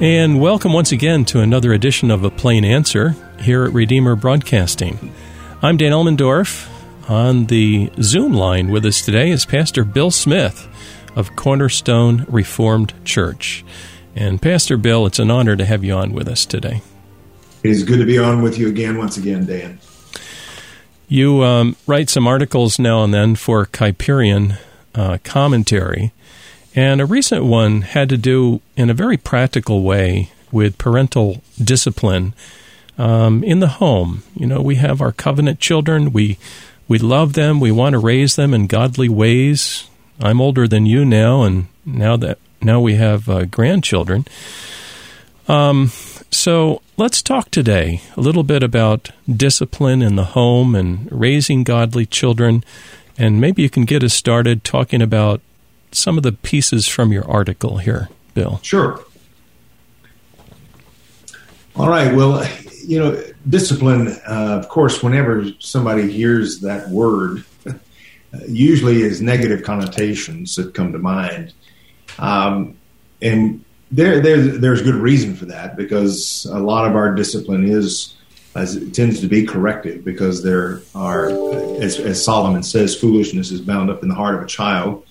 And welcome once again to another edition of A Plain Answer here at Redeemer Broadcasting. I'm Dan Elmendorf. On the Zoom line with us today is Pastor Bill Smith of Cornerstone Reformed Church. And Pastor Bill, it's an honor to have you on with us today. It is good to be on with you again, once again, Dan. You um, write some articles now and then for Kuyperian uh, commentary, and a recent one had to do in a very practical way with parental discipline um, in the home. You know, we have our covenant children. We we love them. We want to raise them in godly ways. I'm older than you now, and now that now we have uh, grandchildren. Um, so let's talk today a little bit about discipline in the home and raising godly children, and maybe you can get us started talking about some of the pieces from your article here, Bill. Sure. All right. Well, you know, discipline, uh, of course, whenever somebody hears that word, usually is negative connotations that come to mind. Um, and there, there, there's good reason for that because a lot of our discipline is, as it tends to be corrective because there are, as, as Solomon says, foolishness is bound up in the heart of a child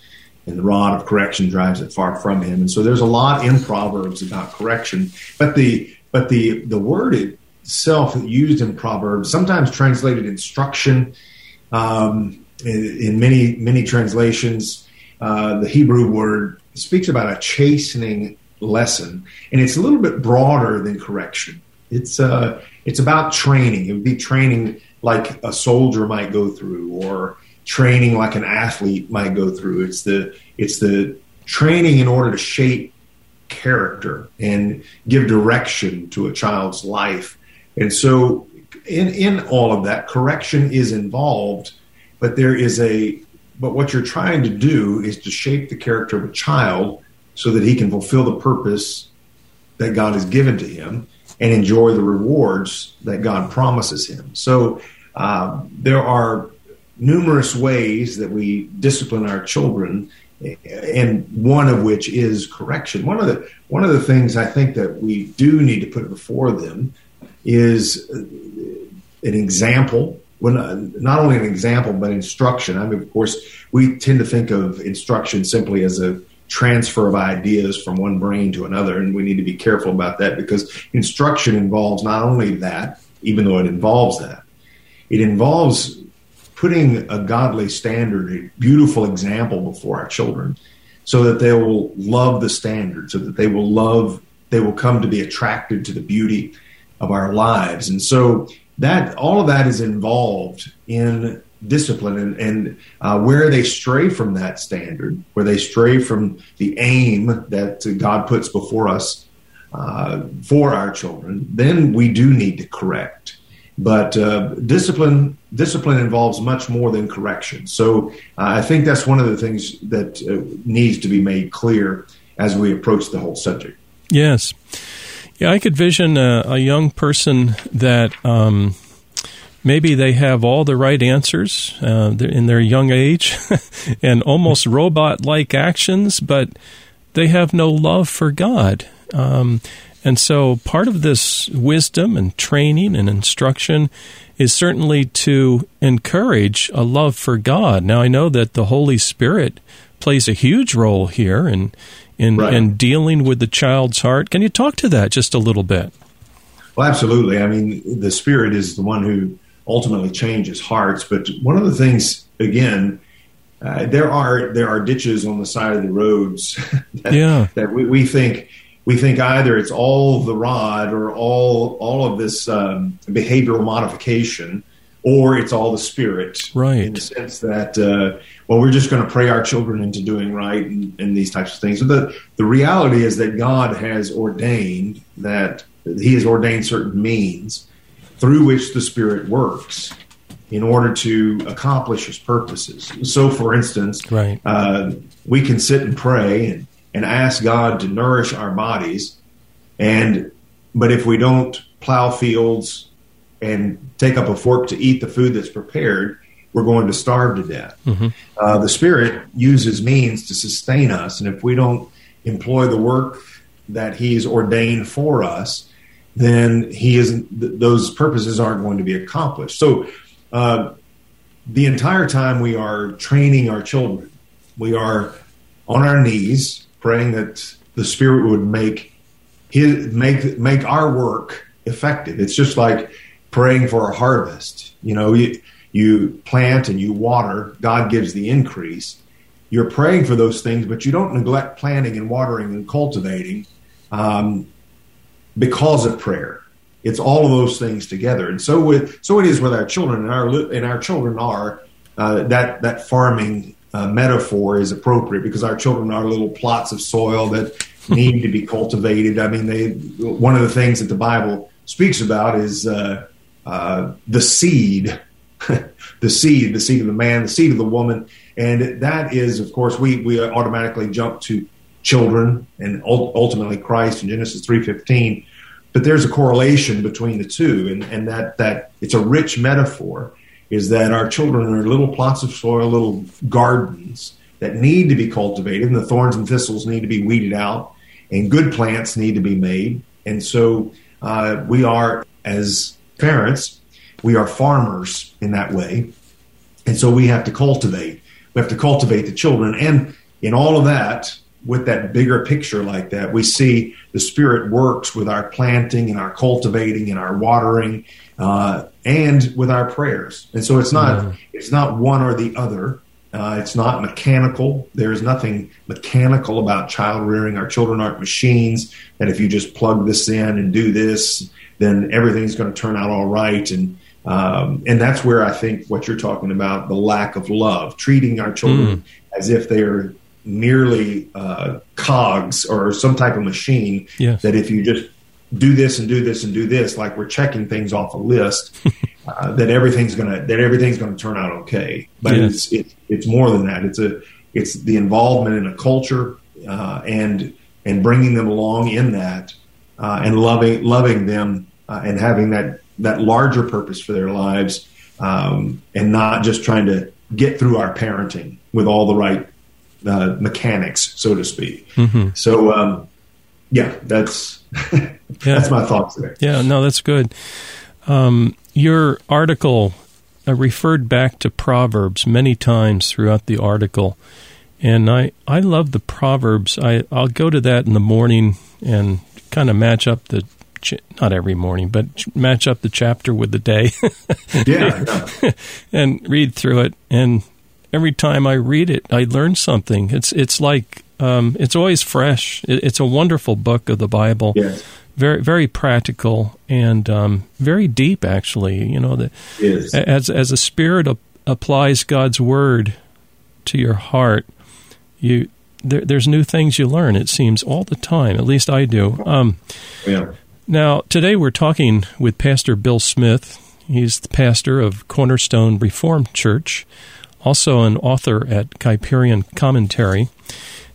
and the rod of correction drives it far from him. And so there's a lot in Proverbs about correction, but the, but the, the word itself used in Proverbs, sometimes translated instruction, um, in, in, many, many translations, uh, the Hebrew word speaks about a chastening lesson, and it's a little bit broader than correction. It's uh, it's about training. It would be training like a soldier might go through, or training like an athlete might go through. It's the it's the training in order to shape character and give direction to a child's life. And so, in in all of that, correction is involved, but there is a but what you're trying to do is to shape the character of a child so that he can fulfill the purpose that God has given to him and enjoy the rewards that God promises him. So uh, there are numerous ways that we discipline our children, and one of which is correction. One of the one of the things I think that we do need to put before them is an example. Uh, not only an example but instruction. I mean, of course, we tend to think of instruction simply as a transfer of ideas from one brain to another. And we need to be careful about that because instruction involves not only that, even though it involves that, it involves putting a godly standard, a beautiful example before our children so that they will love the standard, so that they will love, they will come to be attracted to the beauty of our lives. And so that all of that is involved in discipline and, and uh, where they stray from that standard, where they stray from the aim that God puts before us uh, for our children, then we do need to correct. But uh, discipline discipline involves much more than correction. So uh, I think that's one of the things that uh, needs to be made clear as we approach the whole subject. Yes. Yeah, I could vision a, a young person that um, maybe they have all the right answers uh, in their young age and almost robot like actions, but they have no love for God. Um, and so part of this wisdom and training and instruction is certainly to encourage a love for God. Now, I know that the Holy Spirit plays a huge role here in, in, right. in dealing with the child's heart. Can you talk to that just a little bit? Well, absolutely. I mean, the Spirit is the one who ultimately changes hearts. But one of the things, again, uh, there are there are ditches on the side of the roads that, yeah. that we, we, think we think either it's all the rod or all all of this um, behavioral modification, or it's all the spirit. Right. In the sense that uh, well, we're just going to pray our children into doing right and, and these types of things. So the the reality is that God has ordained that He has ordained certain means through which the Spirit works in order to accomplish His purposes. So, for instance, right. uh, we can sit and pray and, and ask God to nourish our bodies, and but if we don't plow fields and take up a fork to eat the food that's prepared, we're going to starve to death. Mm-hmm. Uh, the Spirit uses means to sustain us, and if we don't employ the work that He's ordained for us, then He isn't. Th- those purposes aren't going to be accomplished. So, uh, the entire time we are training our children, we are on our knees praying that the Spirit would make his make make our work effective. It's just like praying for a harvest. You know, you, you plant and you water, God gives the increase. You're praying for those things, but you don't neglect planting and watering and cultivating um, because of prayer. It's all of those things together, and so with so it is with our children, and our and our children are uh, that that farming uh, metaphor is appropriate because our children are little plots of soil that need to be cultivated. I mean, they one of the things that the Bible speaks about is uh, uh, the seed, the seed, the seed of the man, the seed of the woman, and that is, of course, we we automatically jump to children and ultimately Christ in Genesis three fifteen. But there's a correlation between the two, and, and that that it's a rich metaphor. Is that our children are little plots of soil, little gardens that need to be cultivated, and the thorns and thistles need to be weeded out, and good plants need to be made. And so uh, we are, as parents, we are farmers in that way. And so we have to cultivate. We have to cultivate the children. And in all of that, with that bigger picture like that, we see the Spirit works with our planting and our cultivating and our watering, uh, and with our prayers. And so it's not mm-hmm. it's not one or the other. Uh, it's not mechanical. There's nothing mechanical about child rearing. Our children aren't machines that if you just plug this in and do this, then everything's going to turn out all right. And um, and that's where I think what you're talking about the lack of love, treating our children mm. as if they're merely uh, cogs or some type of machine. Yes. That if you just do this and do this and do this, like we're checking things off a list, uh, that everything's gonna that everything's gonna turn out okay. But yes. it's it, it's more than that. It's a it's the involvement in a culture uh, and and bringing them along in that uh, and loving loving them uh, and having that that larger purpose for their lives um, and not just trying to get through our parenting with all the right uh, mechanics, so to speak. Mm-hmm. So um, yeah, that's yeah. that's my thoughts there. Yeah, no, that's good. Um, your article uh, referred back to Proverbs many times throughout the article, and I I love the Proverbs. I I'll go to that in the morning and kind of match up the not every morning, but match up the chapter with the day. yeah, and read through it. And every time I read it, I learn something. It's it's like um, it's always fresh. It, it's a wonderful book of the Bible. Yes. Very, very practical and um, very deep. Actually, you know that yes. as as a spirit ap- applies God's word to your heart, you there, there's new things you learn. It seems all the time. At least I do. Um, yeah. Now today we're talking with Pastor Bill Smith. He's the pastor of Cornerstone Reformed Church, also an author at Kuyperian Commentary.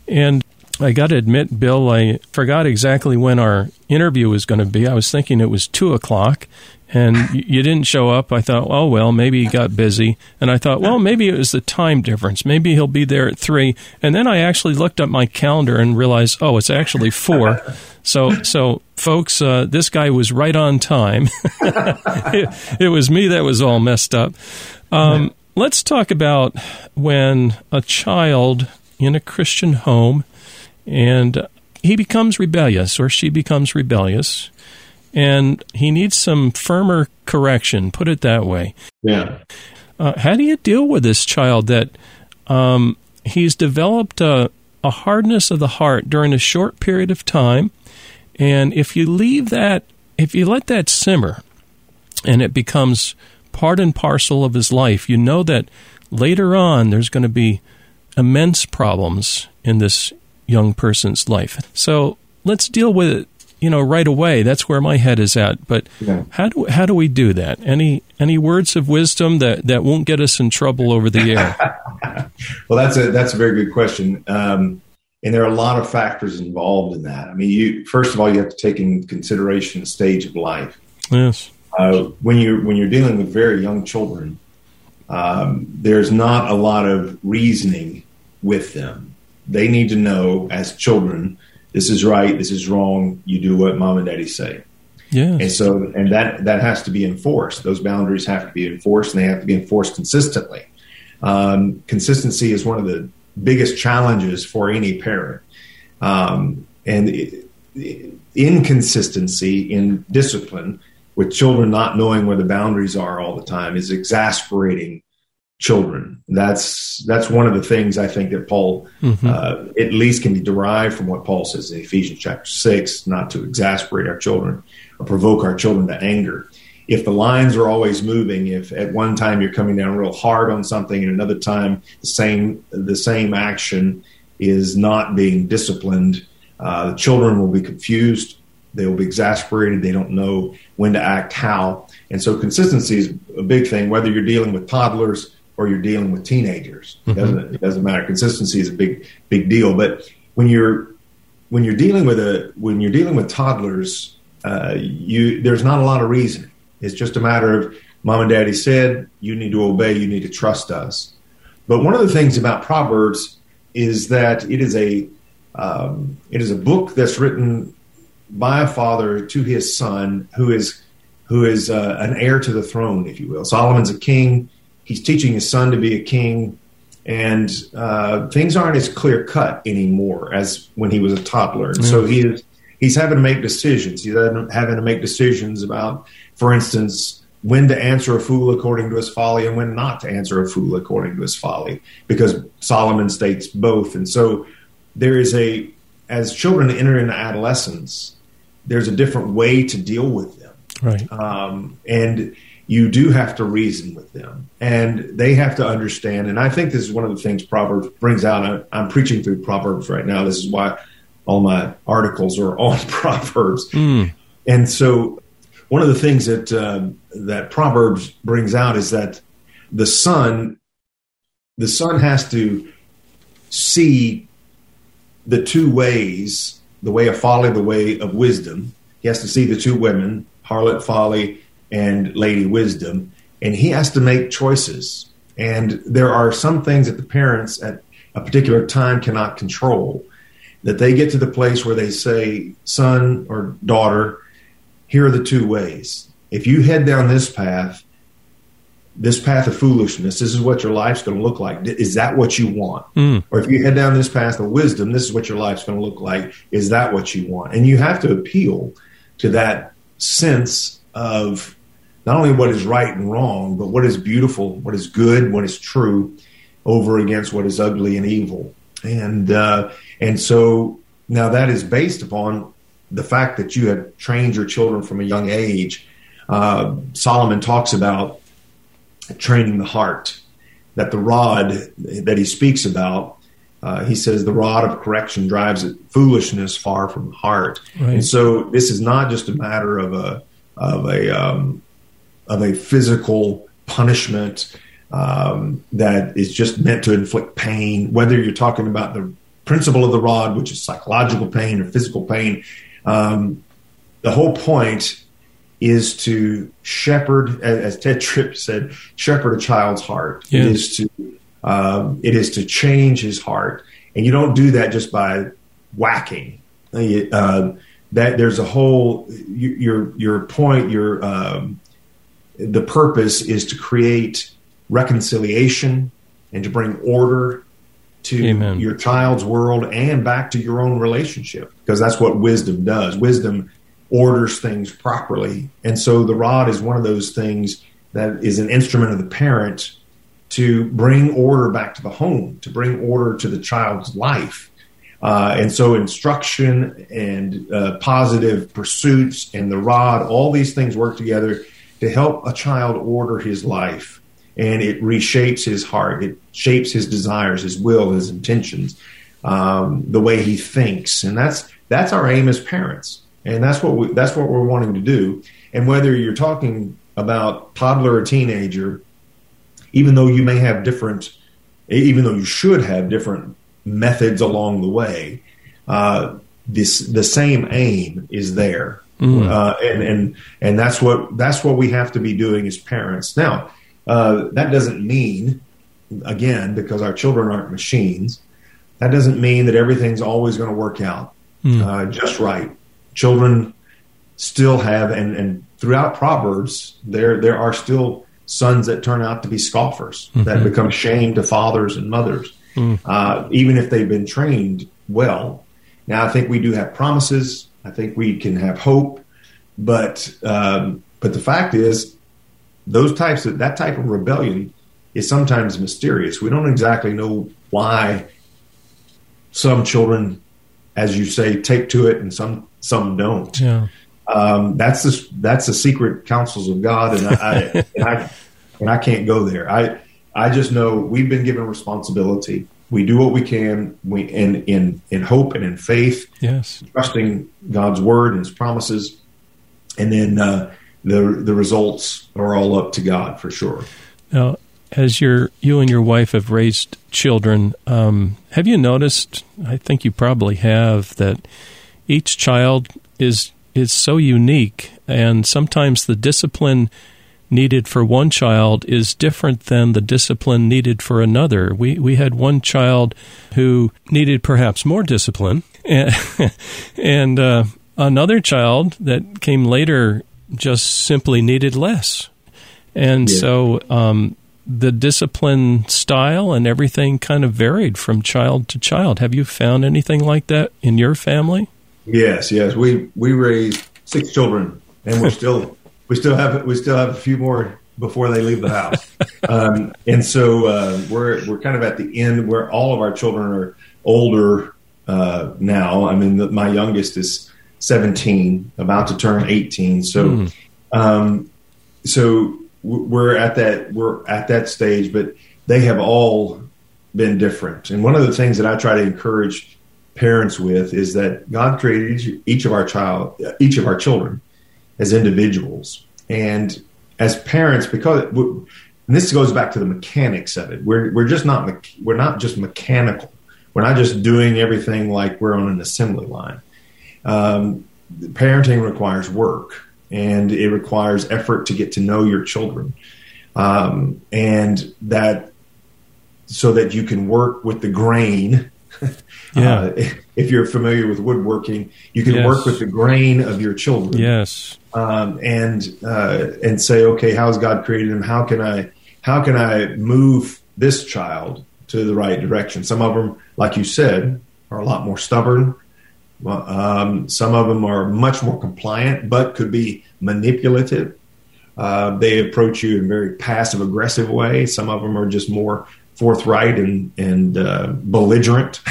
And I got to admit, Bill, I forgot exactly when our interview was going to be. I was thinking it was two o'clock, and you didn't show up. I thought, oh well, maybe he got busy, and I thought, well, maybe it was the time difference. Maybe he'll be there at three. And then I actually looked up my calendar and realized, oh, it's actually four. So, so folks, uh, this guy was right on time. it, it, was me that was all messed up. Um, let's talk about when a child in a Christian home and he becomes rebellious or she becomes rebellious and he needs some firmer correction put it that way. Yeah. Uh, how do you deal with this child that um, he's developed a, a hardness of the heart during a short period of time and if you leave that if you let that simmer and it becomes part and parcel of his life you know that later on there's going to be immense problems in this young person's life. So let's deal with it, you know, right away. That's where my head is at. But yeah. how do how do we do that? Any any words of wisdom that, that won't get us in trouble over the air? well, that's a that's a very good question. Um, and there are a lot of factors involved in that. I mean, you first of all you have to take into consideration the stage of life. Yes. Uh, when you when you're dealing with very young children, um, there's not a lot of reasoning with them they need to know as children This is right. This is wrong. You do what mom and daddy say. Yeah. And so, and that that has to be enforced. Those boundaries have to be enforced, and they have to be enforced consistently. Um, consistency is one of the biggest challenges for any parent, um, and it, inconsistency in discipline with children not knowing where the boundaries are all the time is exasperating children. That's that's one of the things I think that Paul mm-hmm. uh, at least can be derived from what Paul says in Ephesians chapter six, not to exasperate our children or provoke our children to anger. If the lines are always moving, if at one time you're coming down real hard on something and another time the same the same action is not being disciplined, uh, the children will be confused. They will be exasperated. They don't know when to act how. And so consistency is a big thing, whether you're dealing with toddlers or you're dealing with teenagers. It doesn't, mm-hmm. it doesn't matter. Consistency is a big, big deal. But when you're, when you're dealing with a, when you're dealing with toddlers, uh, you, there's not a lot of reasoning. It's just a matter of mom and daddy said, you need to obey, you need to trust us. But one of the things about Proverbs is that it is a, um, it is a book that's written by a father to his son who is, who is uh, an heir to the throne, if you will. Solomon's a king he's teaching his son to be a king, and uh, things aren't as clear cut anymore as when he was a toddler. And so he is he's having to make decisions. He's having to make decisions about, for instance, when to answer a fool according to his folly and when not to answer a fool according to his folly, because Solomon states both. And so there is a as children enter into adolescence, there's a different way to deal with them. Right. Um, and you do have to reason with them and they have to understand. And I think this is one of the things Proverbs brings out. I, am preaching through Proverbs right now. This is why all my articles are on Proverbs. Mm. And so one of the things that, uh, that Proverbs brings out is that the son, the son has to see the two ways, the way of folly, the way of wisdom. He has to see the two women, harlot folly and Lady Wisdom, and he has to make choices. And there are some things that the parents at a particular time cannot control. That they get to the place where they say, son or daughter, here are the two ways. If you head down this path, this path of foolishness, this is what your life's going to look like. Is that what you want? Mm. Or if you head down this path of wisdom, this is what your life's going to look like. Is that what you want? And you have to appeal to that sense of not only what is right and wrong, but what is beautiful, what is good, what is true, over against what is ugly and evil. And uh, and so now that is based upon the fact that you have trained your children from a young age. Uh, Solomon talks about training the heart. That the rod that he speaks about, uh, he says the rod of correction drives foolishness far from the heart. Right. And so this is not just a matter of a of a um, of a physical punishment um, that is just meant to inflict pain, whether you're talking about the principle of the rod, which is psychological pain or physical pain. Um, the whole point is to shepherd, as Tedd Tripp said, shepherd a child's heart. It is to um, it is to change his heart, and you don't do that just by whacking. Uh, that there's a whole your your point your um, the purpose is to create reconciliation and to bring order to Amen. your child's world and back to your own relationship because that's what wisdom does. Wisdom orders things properly. And so the rod is one of those things that is an instrument of the parent to bring order back to the home, to bring order to the child's life. Uh, and so instruction and uh, positive pursuits and the rod, all these things work together to help a child order his life and it reshapes his heart. It shapes his desires, his will, his intentions, um, the way he thinks, and that's that's our aim as parents, and that's what we, that's what we're wanting to do. And whether you're talking about toddler or teenager, even though you may have different, even though you should have different methods along the way, uh, this the same aim is there. Mm. Uh, and and and that's what that's what we have to be doing as parents. Now, uh, that doesn't mean, again, because our children aren't machines, that doesn't mean that everything's always going to work out. mm. uh, just right. Children still have, and, and throughout Proverbs, there there are still sons that turn out to be scoffers mm-hmm. that become shame to fathers and mothers, mm. uh, even if they've been trained well. Now, I think we do have promises. I think we can have hope, but um, but the fact is, those types of that type of rebellion is sometimes mysterious. We don't exactly know why some children, as you say, take to it and some some don't. Yeah. Um, that's the that's the secret counsels of God, and I, and I and I can't go there. I I just know we've been given responsibility. We do what we can. We in in in hope and in faith. Yes, trusting God's word and His promises, and then uh, the the results are all up to God for sure. Now, as your you and your wife have raised children, um, have you noticed? I think you probably have that each child is is so unique, and sometimes the discipline needed for one child is different than the discipline needed for another. We we had one child who needed perhaps more discipline, and, and uh, another child that came later just simply needed less. And yeah. so um, the discipline style and everything kind of varied from child to child. Have you found anything like that in your family? Yes, yes. We we raised six children, and we're still we still have we still have a few more before they leave the house. um, and so uh, we're we're kind of at the end where all of our children are older uh, now. I mean, the, my youngest is 17, about to turn 18. So, mm. um, so we're at that we're at that stage, but they have all been different. And one of the things that I try to encourage parents with is that God created each, of our child, each of our children, as individuals, and as parents, because this goes back to the mechanics of it. We're we're just not we're not just mechanical. We're not just doing everything like we're on an assembly line. Um, parenting requires work, and it requires effort to get to know your children, um, and that so that you can work with the grain Yeah. Uh, if you're familiar with woodworking, you can yes. work with the grain of your children. Yes. Um, and uh, and say, okay, how's God created him? How can I how can I move this child to the right direction? Some of them, like you said, are a lot more stubborn. Um, some of them are much more compliant, but could be manipulative. Uh, they approach you in a very passive aggressive way. Some of them are just more forthright and and uh, belligerent.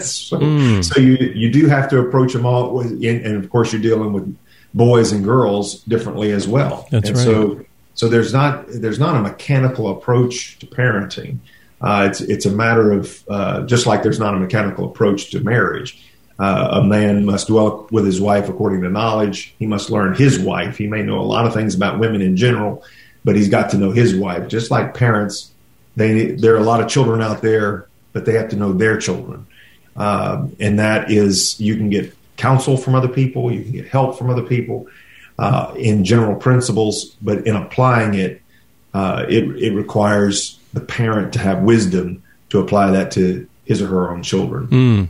so, mm. so you you do have to approach them all, with, and, and, of course you're dealing with boys and girls differently as well. That's and right. So so there's not there's not a mechanical approach to parenting. Uh, it's it's a matter of uh, just like there's not a mechanical approach to marriage. Uh, a man must dwell with his wife according to knowledge. He must learn his wife. He may know a lot of things about women in general, but he's got to know his wife. Just like parents they there are a lot of children out there, but they have to know their children, um, and that is you can get counsel from other people, you can get help from other people uh, in general principles, but in applying it, uh, it it requires the parent to have wisdom to apply that to his or her own children. Mm.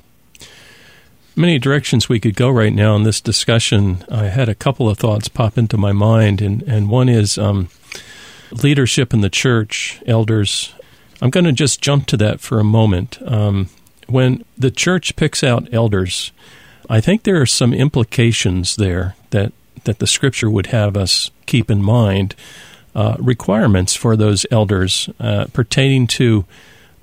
Many directions we could go right now in this discussion. I had a couple of thoughts pop into my mind, and, and one is um, leadership in the church, elders. I'm going to just jump to that for a moment. Um, when the church picks out elders, I think there are some implications there that, that the scripture would have us keep in mind. Uh, requirements for those elders uh, pertaining to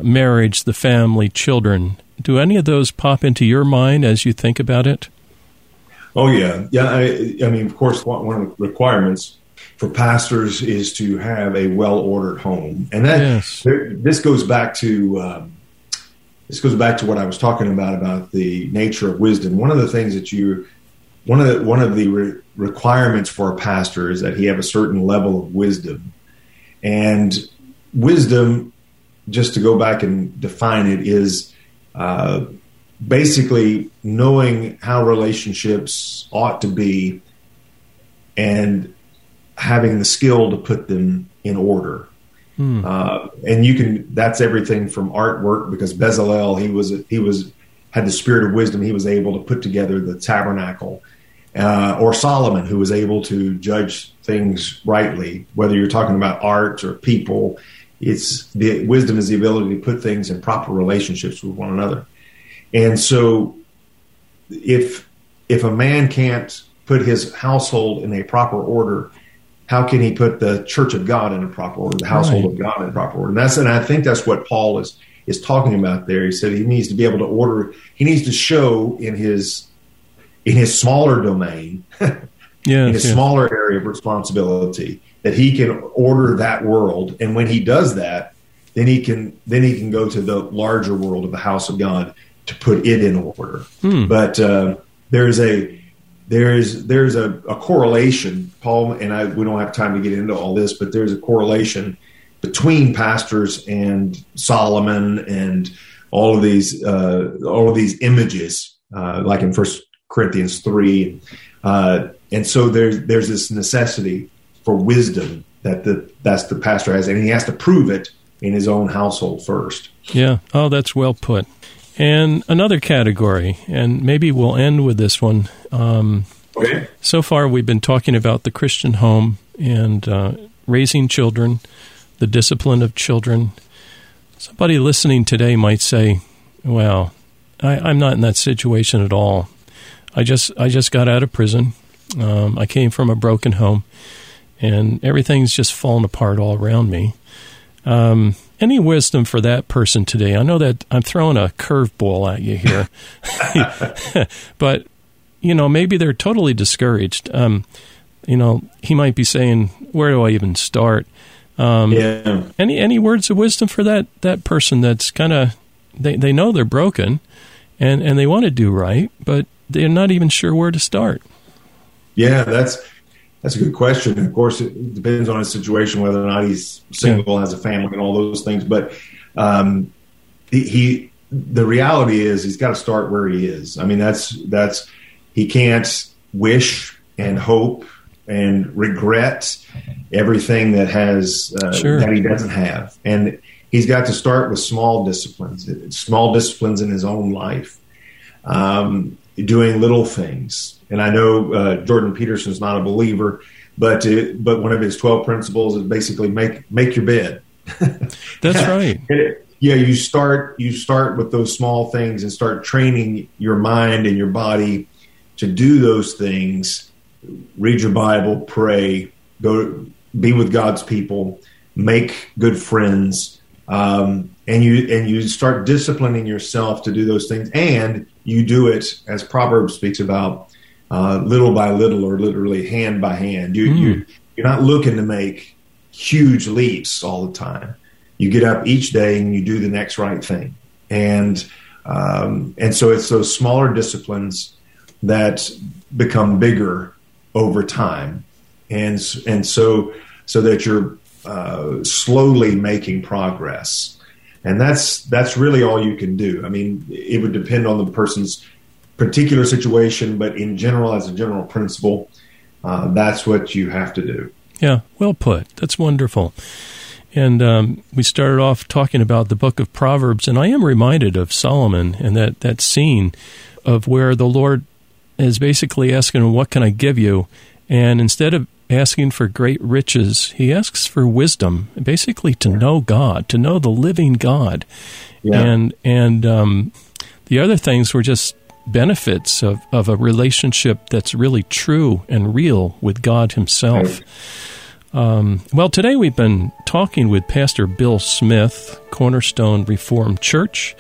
marriage, the family, children. Do any of those pop into your mind as you think about it? Oh yeah, yeah. I, I mean, of course, one of the requirements for pastors is to have a well ordered home, and that yes. this goes back to um, this goes back to what I was talking about about the nature of wisdom. One of the things that you one of the one of the re- requirements for a pastor is that he have a certain level of wisdom, and wisdom, just to go back and define it, is uh, basically knowing how relationships ought to be and having the skill to put them in order. Hmm. Uh, and you can that's everything from artwork because Bezalel he was he was had the spirit of wisdom, he was able to put together the tabernacle. Uh, or Solomon, who was able to judge things rightly, whether you're talking about art or people, it's the wisdom is the ability to put things in proper relationships with one another. And so, if if a man can't put his household in a proper order, how can he put the church of God in a proper order, the household right. of God in a proper order? And that's and I think that's what Paul is is talking about there. He said he needs to be able to order. He needs to show in his in his smaller domain, yes, in his yes. smaller area of responsibility, that he can order that world. And when he does that, then he can then he can go to the larger world of the house of God to put it in order. Hmm. But uh, there's a there's there's a, a, correlation, Paul, and I we don't have time to get into all this, but there's a correlation between pastors and Solomon and all of these uh, all of these images, uh, like in First Corinthians 3. Uh, and so there's, there's this necessity for wisdom that the, that's the pastor has, and he has to prove it in his own household first. Yeah. Oh, that's well put. And another category, and maybe we'll end with this one. Um, okay. So far, we've been talking about the Christian home and uh, raising children, the discipline of children. Somebody listening today might say, well, I, I'm not in that situation at all. I just I just got out of prison. Um, I came from a broken home, and everything's just fallen apart all around me. Um, any wisdom for that person today? I know that I'm throwing a curveball at you here, but you know maybe they're totally discouraged. Um, you know, he might be saying, "Where do I even start?" Um, yeah. Any any words of wisdom for that that person that's kind of they they know they're broken, and and they want to do right, but they're not even sure where to start. Yeah, that's that's a good question. Of course, it depends on his situation, whether or not he's single, yeah. has a family, and all those things. But um, he, he, the reality is, he's got to start where he is. I mean, that's that's he can't wish and hope and regret everything that has uh, sure. that he doesn't have, and he's got to start with small disciplines, small disciplines in his own life. Um, doing little things. And I know uh, Jordan Peterson's not a believer, but it, uh, but one of his twelve principles is basically make make your bed. That's right. yeah, you start you start with those small things and start training your mind and your body to do those things. Read your Bible, pray, go be with God's people, make good friends, um, and you and you start disciplining yourself to do those things, and you do it as Proverbs speaks about, uh, little by little, or literally hand by hand. You, mm. you you're not looking to make huge leaps all the time. You get up each day and you do the next right thing, and um, and so it's those smaller disciplines that become bigger over time, and and so so that you're uh, slowly making progress and that's that's really all you can do. I mean, it would depend on the person's particular situation, but in general, as a general principle, uh, that's what you have to do. Yeah, well put. That's wonderful. And um, we started off talking about the book of Proverbs, and I am reminded of Solomon and that, that scene of where the Lord is basically asking, What can I give you? And instead of asking for great riches. He asks for wisdom, basically to know God, to know the living God. Yeah. And and um, the other things were just benefits of, of a relationship that's really true and real with God Himself. Um, well, today we've been talking with Pastor Bill Smith, Cornerstone Reformed Church.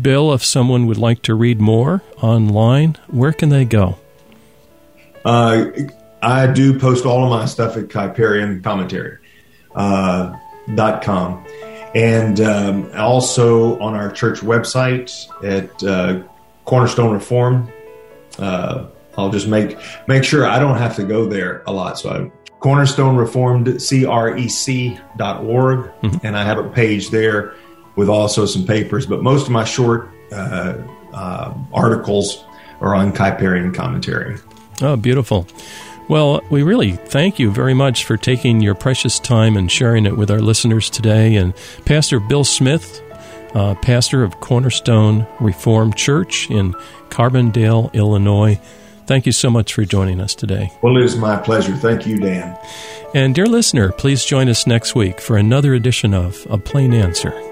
Bill, if someone would like to read more online, where can they go? Uh, I do post all of my stuff at Kuyperian Commentary uh, dot com, and um, also on our church website at uh, Cornerstone Reform. Uh, I'll just make make sure I don't have to go there a lot. So I Cornerstone Reformed C R E C dot org, mm-hmm. and I have a page there with also some papers. But most of my short uh, uh, articles are on Kuyperian Commentary. Oh, beautiful. Well, we really thank you very much for taking your precious time and sharing it with our listeners today. And Pastor Bill Smith, uh, pastor of Cornerstone Reformed Church in Carbondale, Illinois. Thank you so much for joining us today. Well, it is my pleasure. Thank you, Dan. And, dear listener, please join us next week for another edition of A Plain Answer.